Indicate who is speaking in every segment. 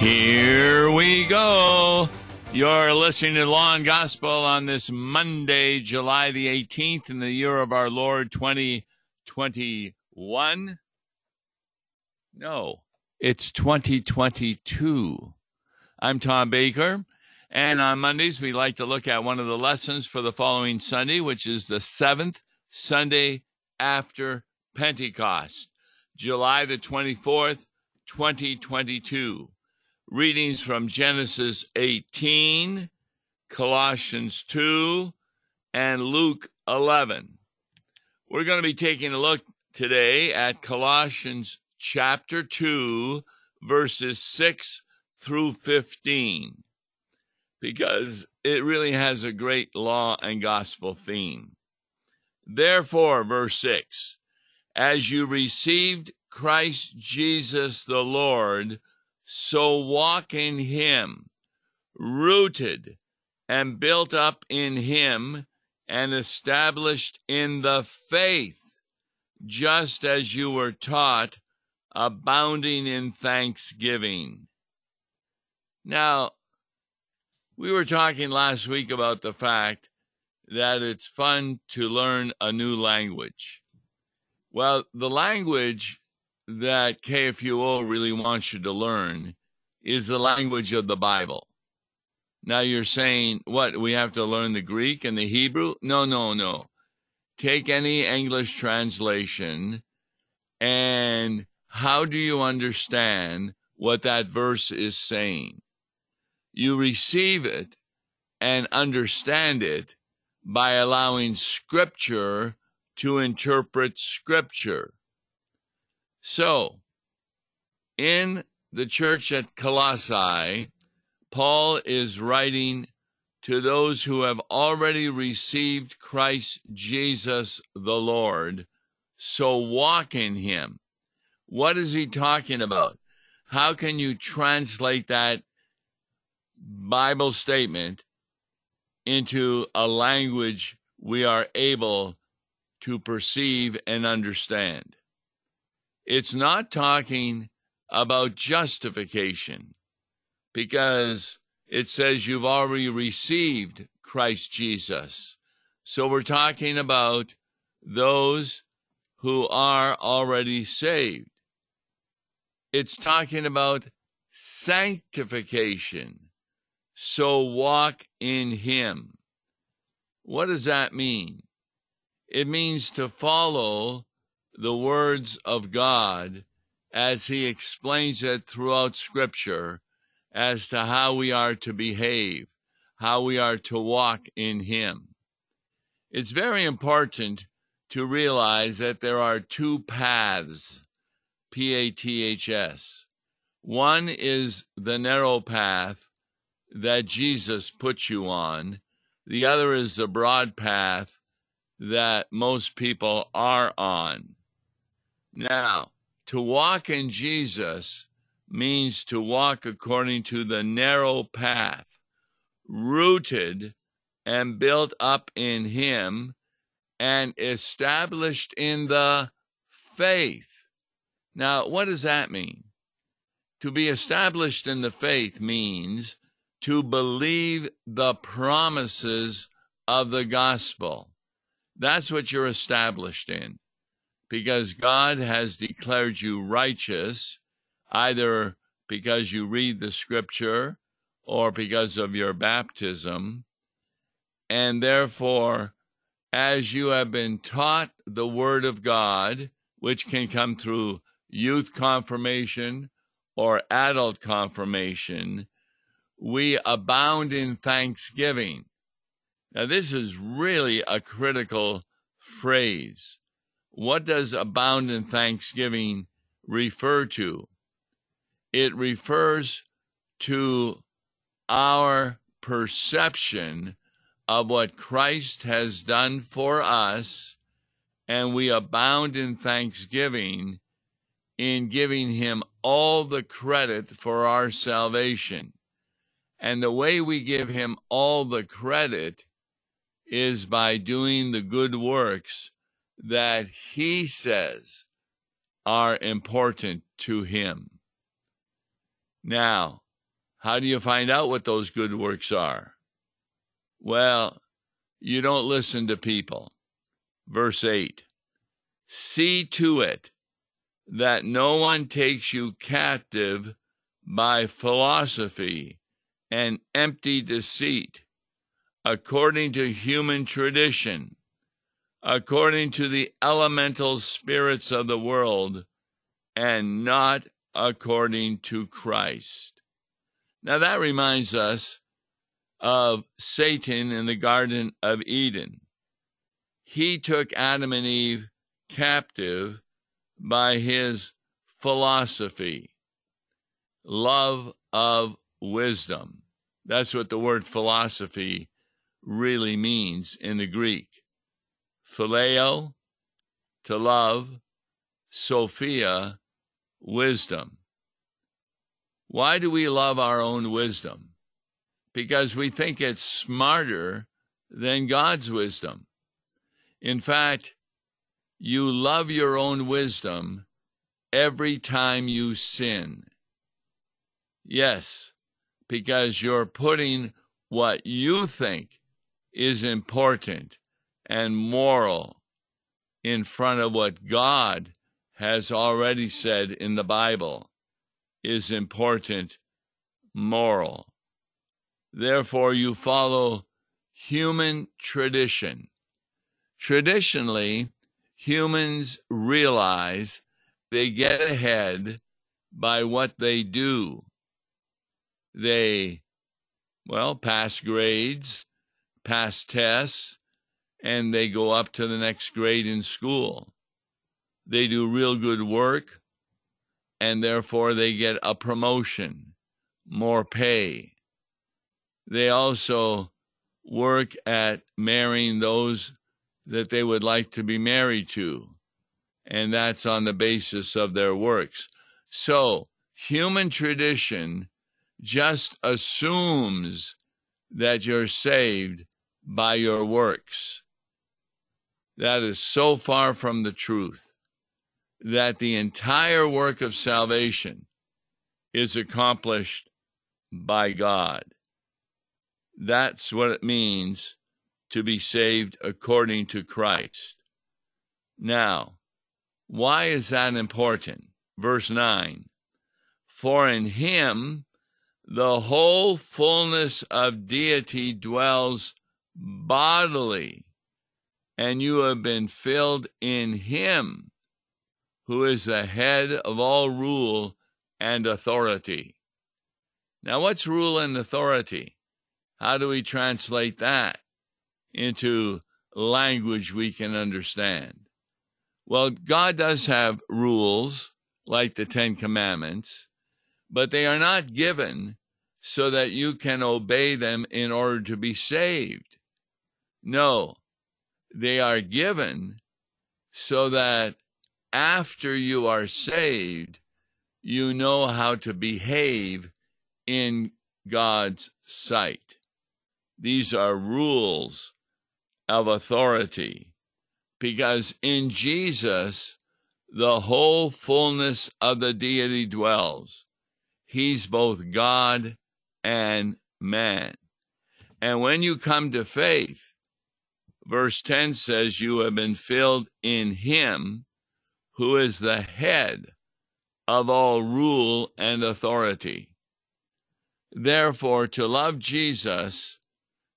Speaker 1: Here we go. You're listening to Law and Gospel on this Monday, July the 18th, in the year of our Lord 2021. No, it's 2022. I'm Tom Baker, and on Mondays we like to look at one of the lessons for the following Sunday, which is the seventh Sunday after Pentecost, July the 24th, 2022 readings from Genesis 18, Colossians 2, and Luke 11. We're going to be taking a look today at Colossians chapter 2, verses 6 through 15, because it really has a great law and gospel theme. Therefore, verse 6 as you received Christ Jesus the Lord, so walk in him, rooted and built up in him and established in the faith, just as you were taught, abounding in thanksgiving. Now, we were talking last week about the fact that it's fun to learn a new language. Well, the language that KFUO really wants you to learn is the language of the Bible. Now you're saying, what, we have to learn the Greek and the Hebrew? No, no, no. Take any English translation and how do you understand what that verse is saying? You receive it and understand it by allowing Scripture to interpret Scripture. So, in the church at Colossae, Paul is writing to those who have already received Christ Jesus the Lord. So walk in him. What is he talking about? How can you translate that Bible statement into a language we are able to perceive and understand? It's not talking about justification because it says you've already received Christ Jesus. So we're talking about those who are already saved. It's talking about sanctification. So walk in Him. What does that mean? It means to follow the words of God as he explains it throughout Scripture as to how we are to behave, how we are to walk in him. It's very important to realize that there are two paths, P A T H S. One is the narrow path that Jesus puts you on, the other is the broad path that most people are on. Now, to walk in Jesus means to walk according to the narrow path, rooted and built up in Him and established in the faith. Now, what does that mean? To be established in the faith means to believe the promises of the gospel. That's what you're established in because God has declared you righteous, either because you read the scripture or because of your baptism. And therefore, as you have been taught the word of God, which can come through youth confirmation or adult confirmation, we abound in thanksgiving. Now, this is really a critical phrase what does abound in thanksgiving refer to? It refers to our perception of what Christ has done for us, and we abound in thanksgiving in giving him all the credit for our salvation. And the way we give him all the credit is by doing the good works that he says are important to him. Now, How do you find out what those good works are? Well, you don't listen to people. Verse 8 See to it that no one takes you captive by philosophy and empty deceit, according to human tradition, according to the elemental spirits of the world, and not according to Christ. Now that reminds us of Satan in the Garden of Eden. He took Adam and Eve captive by his philosophy, love of wisdom. That's what the word philosophy really means in the Greek. Phileo, to love, Sophia, wisdom. Why do we love our own wisdom? Because we think it's smarter than God's wisdom. In fact, you love your own wisdom every time you sin. Yes, because you're putting what you think is important and moral in front of what God has already said in the Bible is important, moral. Therefore, you follow human tradition. Traditionally, humans realize they get ahead by what they do. They, well, pass grades, pass tests, and they go up to the next grade in school. They do real good work, and therefore they get a promotion, more pay. They also work at marrying those that they would like to be married to, and that's on the basis of their works. So, human tradition just assumes that you're saved by your works. That is so far from the truth that the entire work of salvation is accomplished by God. That's what it means to be saved according to Christ. Now, why is that important? Verse 9 For in him the whole fullness of deity dwells bodily, and you have been filled in him who is the head of all rule and authority. Now, what's rule and authority? How do we translate that into language we can understand? Well, God does have rules like the Ten Commandments, but they are not given so that you can obey them in order to be saved. No, they are given so that after you are saved, you know how to behave in God's sight. These are rules of authority because in Jesus, the whole fullness of the deity dwells. He's both God and man. And when you come to faith, verse 10 says, You have been filled in Him who is the head of all rule and authority. Therefore, to love Jesus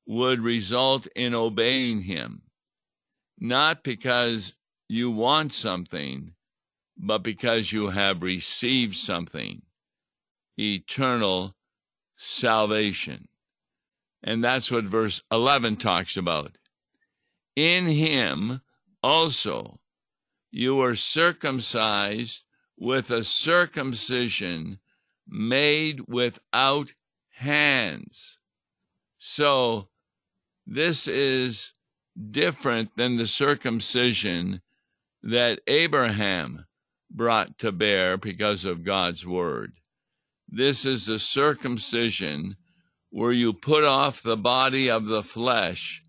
Speaker 1: would result in obeying him, not because you want something, but because you have received something eternal salvation. And that's what verse 11 talks about. In him also you were circumcised with a circumcision made without hands. So, this is different than the circumcision that Abraham brought to bear because of God's word. This is the circumcision where you put off the body of the flesh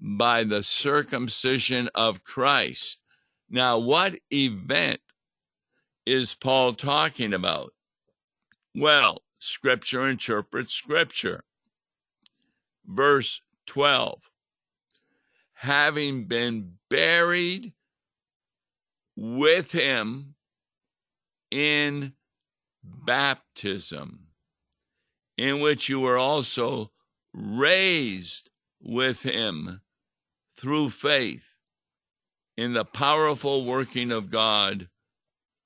Speaker 1: by the circumcision of Christ now, what event is Paul talking about? Well, Scripture interprets Scripture. Verse 12 Having been buried with him in baptism, in which you were also raised with him through faith in the powerful working of God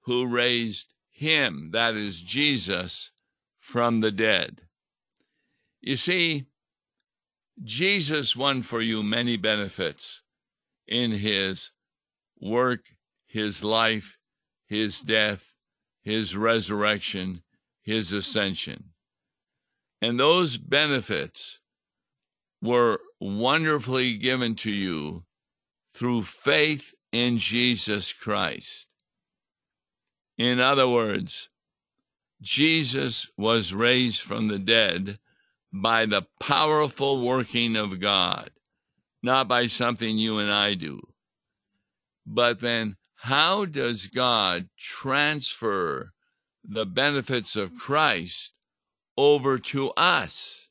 Speaker 1: who raised him, that is Jesus, from the dead. You see, Jesus won for you many benefits in his work, his life, his death, his resurrection, his ascension. And those benefits were wonderfully given to you through faith in Jesus Christ. In other words, Jesus was raised from the dead by the powerful working of God, not by something you and I do. But then, how does God transfer the benefits of Christ over to us?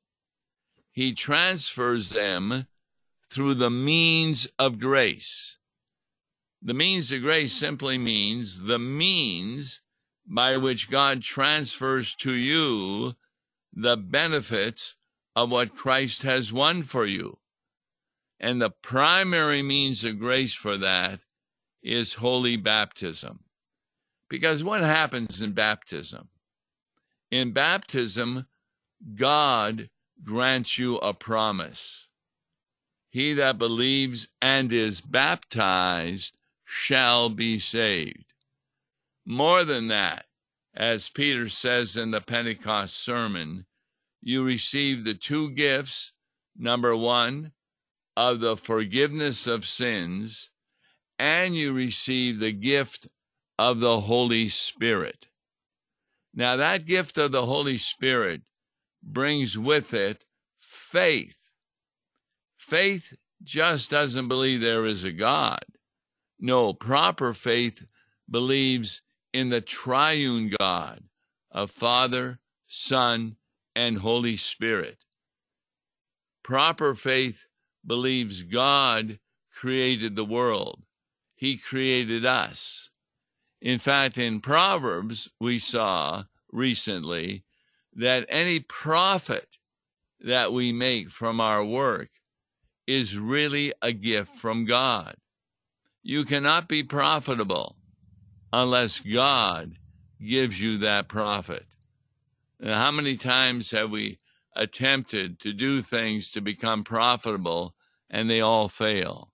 Speaker 1: He transfers them through the means of grace. The means of grace simply means the means by which God transfers to you the benefits of what Christ has won for you. And the primary means of grace for that is holy baptism. Because what happens in baptism? In baptism, God grants you a promise. He that believes and is baptized shall be saved. More than that, as Peter says in the Pentecost sermon, you receive the two gifts number one, of the forgiveness of sins, and you receive the gift of the Holy Spirit. Now, that gift of the Holy Spirit brings with it faith. Faith just doesn't believe there is a God. No, proper faith believes in the triune God of Father, Son, and Holy Spirit. Proper faith believes God created the world, He created us. In fact, in Proverbs, we saw recently that any profit that we make from our work is really a gift from God. You cannot be profitable unless God gives you that profit. And how many times have we attempted to do things to become profitable and they all fail?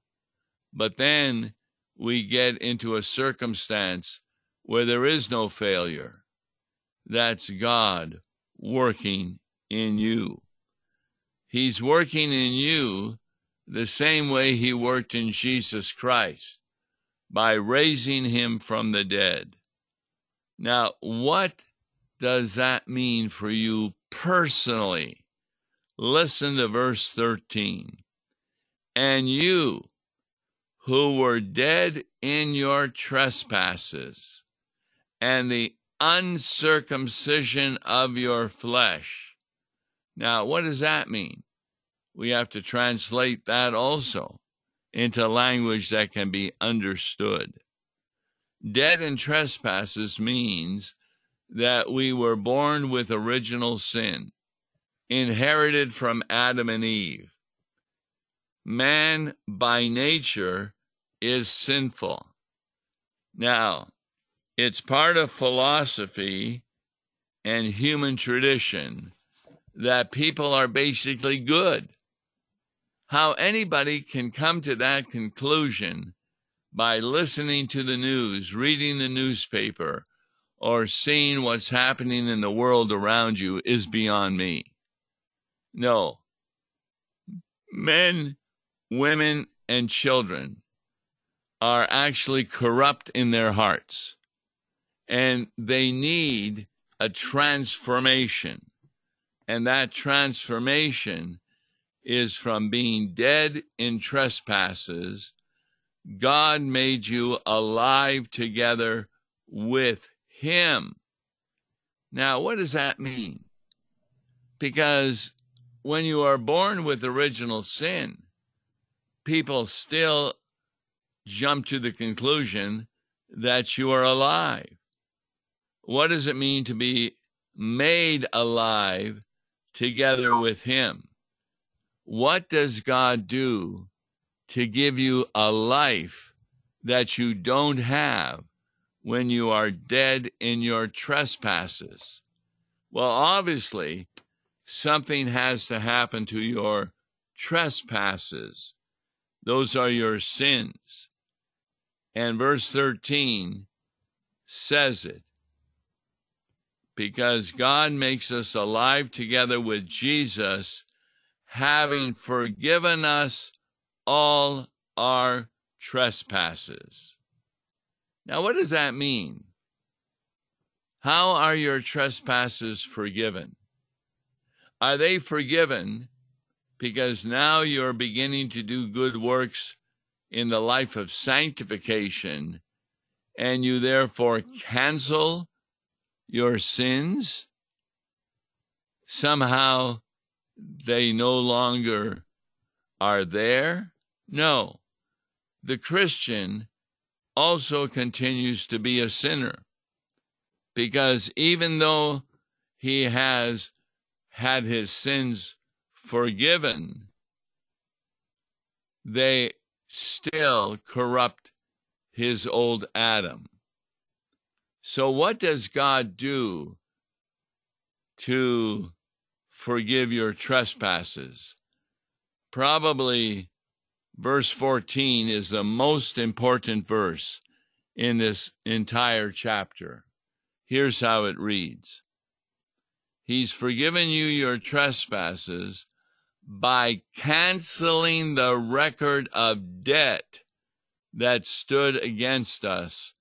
Speaker 1: But then we get into a circumstance where there is no failure. That's God working in you. He's working in you the same way he worked in Jesus Christ by raising him from the dead. Now, what does that mean for you personally? Listen to verse 13. And you who were dead in your trespasses and the uncircumcision of your flesh. Now, what does that mean? We have to translate that also into language that can be understood. Dead in trespasses means that we were born with original sin, inherited from Adam and Eve. Man by nature is sinful. Now, it's part of philosophy and human tradition that people are basically good. How anybody can come to that conclusion by listening to the news, reading the newspaper, or seeing what's happening in the world around you is beyond me. No. Men, women, and children are actually corrupt in their hearts, and they need a transformation. And that transformation is from being dead in trespasses. God made you alive together with him. Now, what does that mean? Because when you are born with original sin, people still jump to the conclusion that you are alive. What does it mean to be made alive together with Him? What does God do to give you a life that you don't have when you are dead in your trespasses? Well, obviously, something has to happen to your trespasses. Those are your sins. And verse 13 says it because God makes us alive together with Jesus, having forgiven us all our trespasses. Now, what does that mean? How are your trespasses forgiven? Are they forgiven because now you're beginning to do good works in the life of sanctification and you therefore cancel your sins? Somehow they no longer are there? No. The Christian also continues to be a sinner because even though he has had his sins forgiven, they still corrupt his old Adam. So, what does God do to forgive your trespasses? Probably verse 14 is the most important verse in this entire chapter. Here's how it reads He's forgiven you your trespasses by canceling the record of debt that stood against us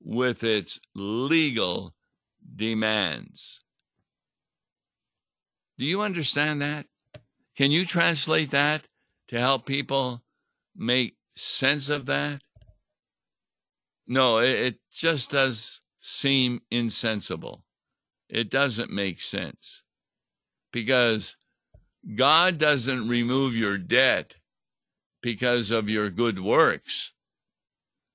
Speaker 1: with its legal demands. Do you understand that? Can you translate that to help people make sense of that? No, it, it just does seem insensible. It doesn't make sense because God doesn't remove your debt because of your good works.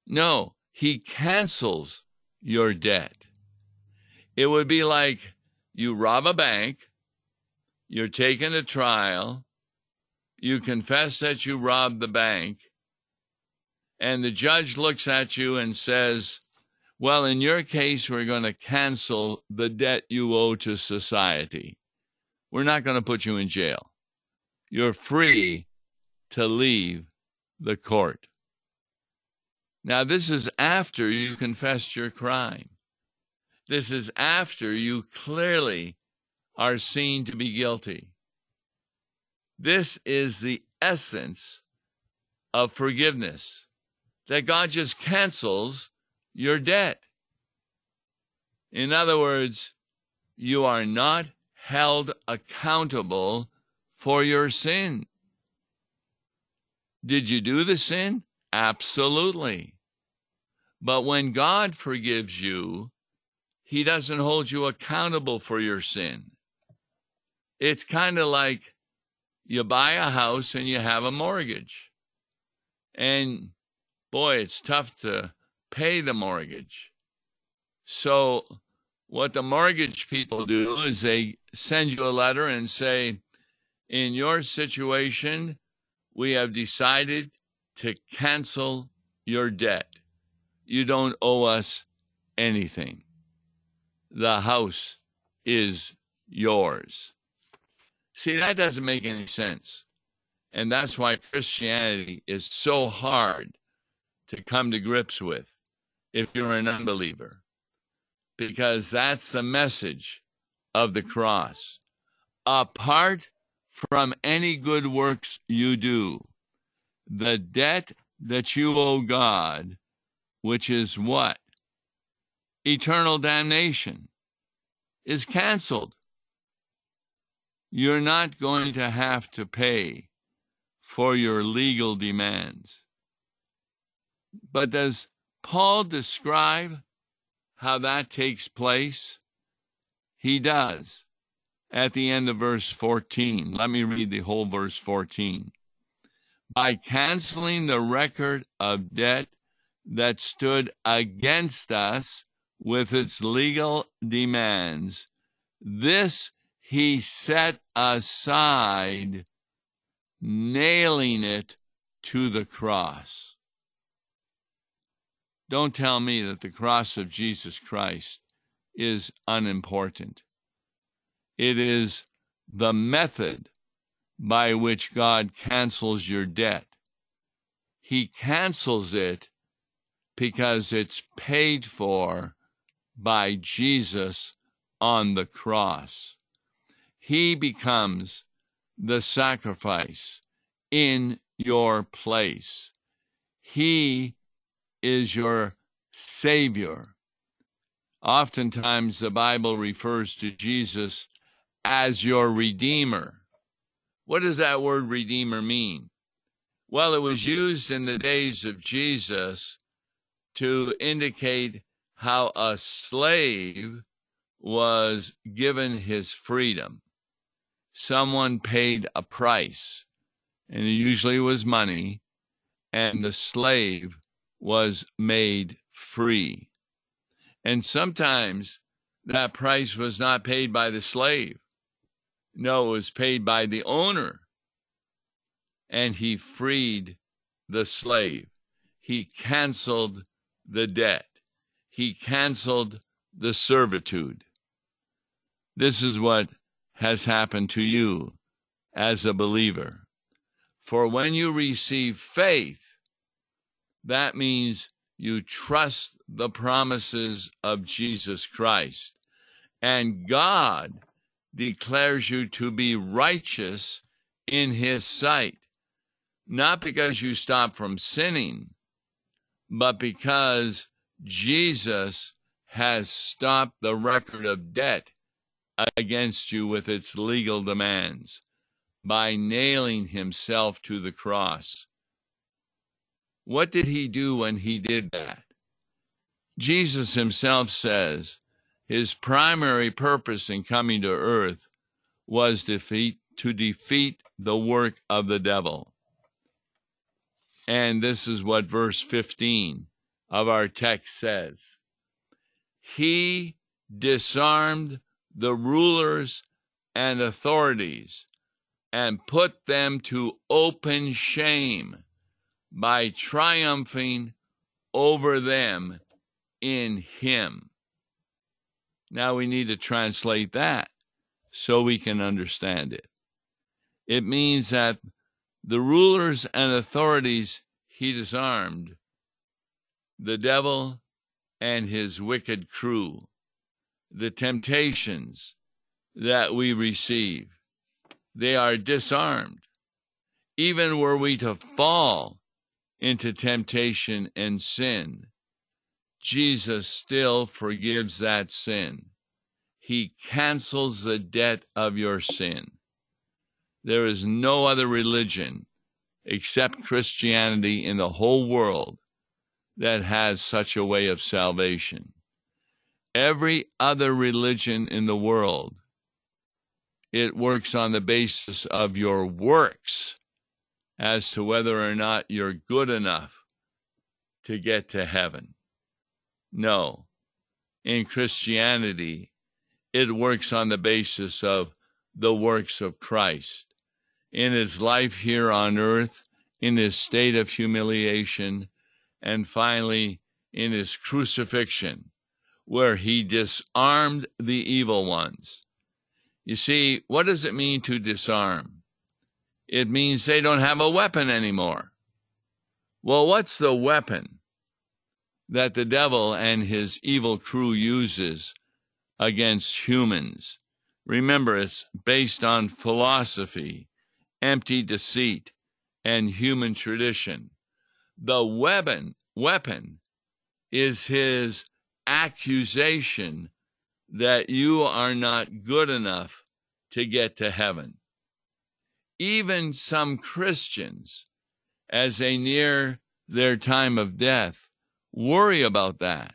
Speaker 1: No, He cancels your debt. It would be like you rob a bank, you're taken to trial, you confess that you robbed the bank, and the judge looks at you and says, well, in your case, we're going to cancel the debt you owe to society. We're not going to put you in jail. You're free to leave the court. Now, this is after you confessed your crime. This is after you clearly are seen to be guilty. This is the essence of forgiveness that God just cancels your debt. In other words, you are not held accountable for your sin. Did you do the sin? Absolutely. But when God forgives you, He doesn't hold you accountable for your sin. It's kind of like you buy a house and you have a mortgage. And boy, it's tough to pay the mortgage. So, what the mortgage people do is they send you a letter and say, in your situation, we have decided to cancel your debt. You don't owe us anything. The house is yours. See, that doesn't make any sense. And that's why Christianity is so hard to come to grips with if you're an unbeliever, because that's the message of the cross. Apart from any good works you do, the debt that you owe God, which is what? Eternal damnation, is canceled. You're not going to have to pay for your legal demands. But does Paul describe how that takes place? He does. at the end of verse 14. Let me read the whole verse 14. By canceling the record of debt that stood against us with its legal demands, this he set aside, nailing it to the cross. Don't tell me that the cross of Jesus Christ is unimportant. It is the method by which God cancels your debt. He cancels it because it's paid for by Jesus on the cross. He becomes the sacrifice in your place. He is your Savior. Oftentimes, the Bible refers to Jesus as your Redeemer. What does that word Redeemer mean? Well, it was mm-hmm. used in the days of Jesus to indicate how a slave was given his freedom. Someone paid a price, and it usually was money, and the slave was made free. And sometimes that price was not paid by the slave. No, it was paid by the owner. And he freed the slave. He canceled the debt. He canceled the servitude. This is what has happened to you as a believer. For when you receive faith, that means you trust the promises of Jesus Christ. And God declares you to be righteous in His sight, not because you stop from sinning, but because Jesus has stopped the record of debt against you with its legal demands by nailing himself to the cross. What did he do when he did that? Jesus himself says his primary purpose in coming to earth was defeat, to defeat the work of the devil. And this is what verse 15 of our text says. He disarmed the rulers and authorities and put them to open shame by triumphing over them in him. Now we need to translate that so we can understand it. It means that the rulers and authorities he disarmed, the devil and his wicked crew, the temptations that we receive, they are disarmed. Even were we to fall into temptation and sin, Jesus still forgives that sin. He cancels the debt of your sin. There is no other religion except Christianity in the whole world that has such a way of salvation. Every other religion in the world, it works on the basis of your works as to whether or not you're good enough to get to heaven. No. In Christianity, it works on the basis of the works of Christ. In his life here on earth, in his state of humiliation, and finally in his crucifixion, where he disarmed the evil ones. You see, what does it mean to disarm? it means they don't have a weapon anymore. Well, what's the weapon that the devil and his evil crew uses against humans? Remember, it's based on philosophy, empty deceit, and human tradition. The weapon, weapon is his accusation that you are not good enough to get to heaven even some Christians, as they near their time of death, worry about that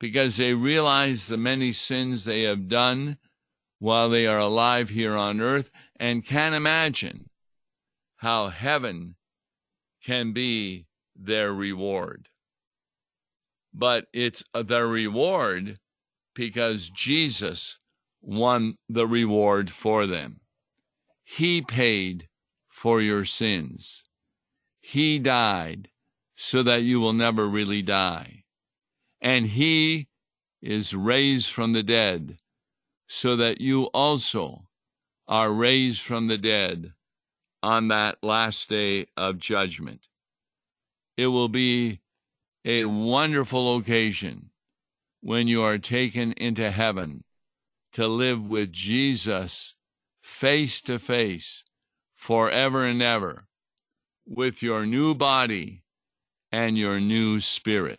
Speaker 1: because they realize the many sins they have done while they are alive here on earth and can imagine how heaven can be their reward. But it's the reward because Jesus won the reward for them. He paid for your sins. He died so that you will never really die. And He is raised from the dead so that you also are raised from the dead on that last day of judgment. It will be a wonderful occasion when you are taken into heaven to live with Jesus face to face forever and ever with your new body and your new spirit.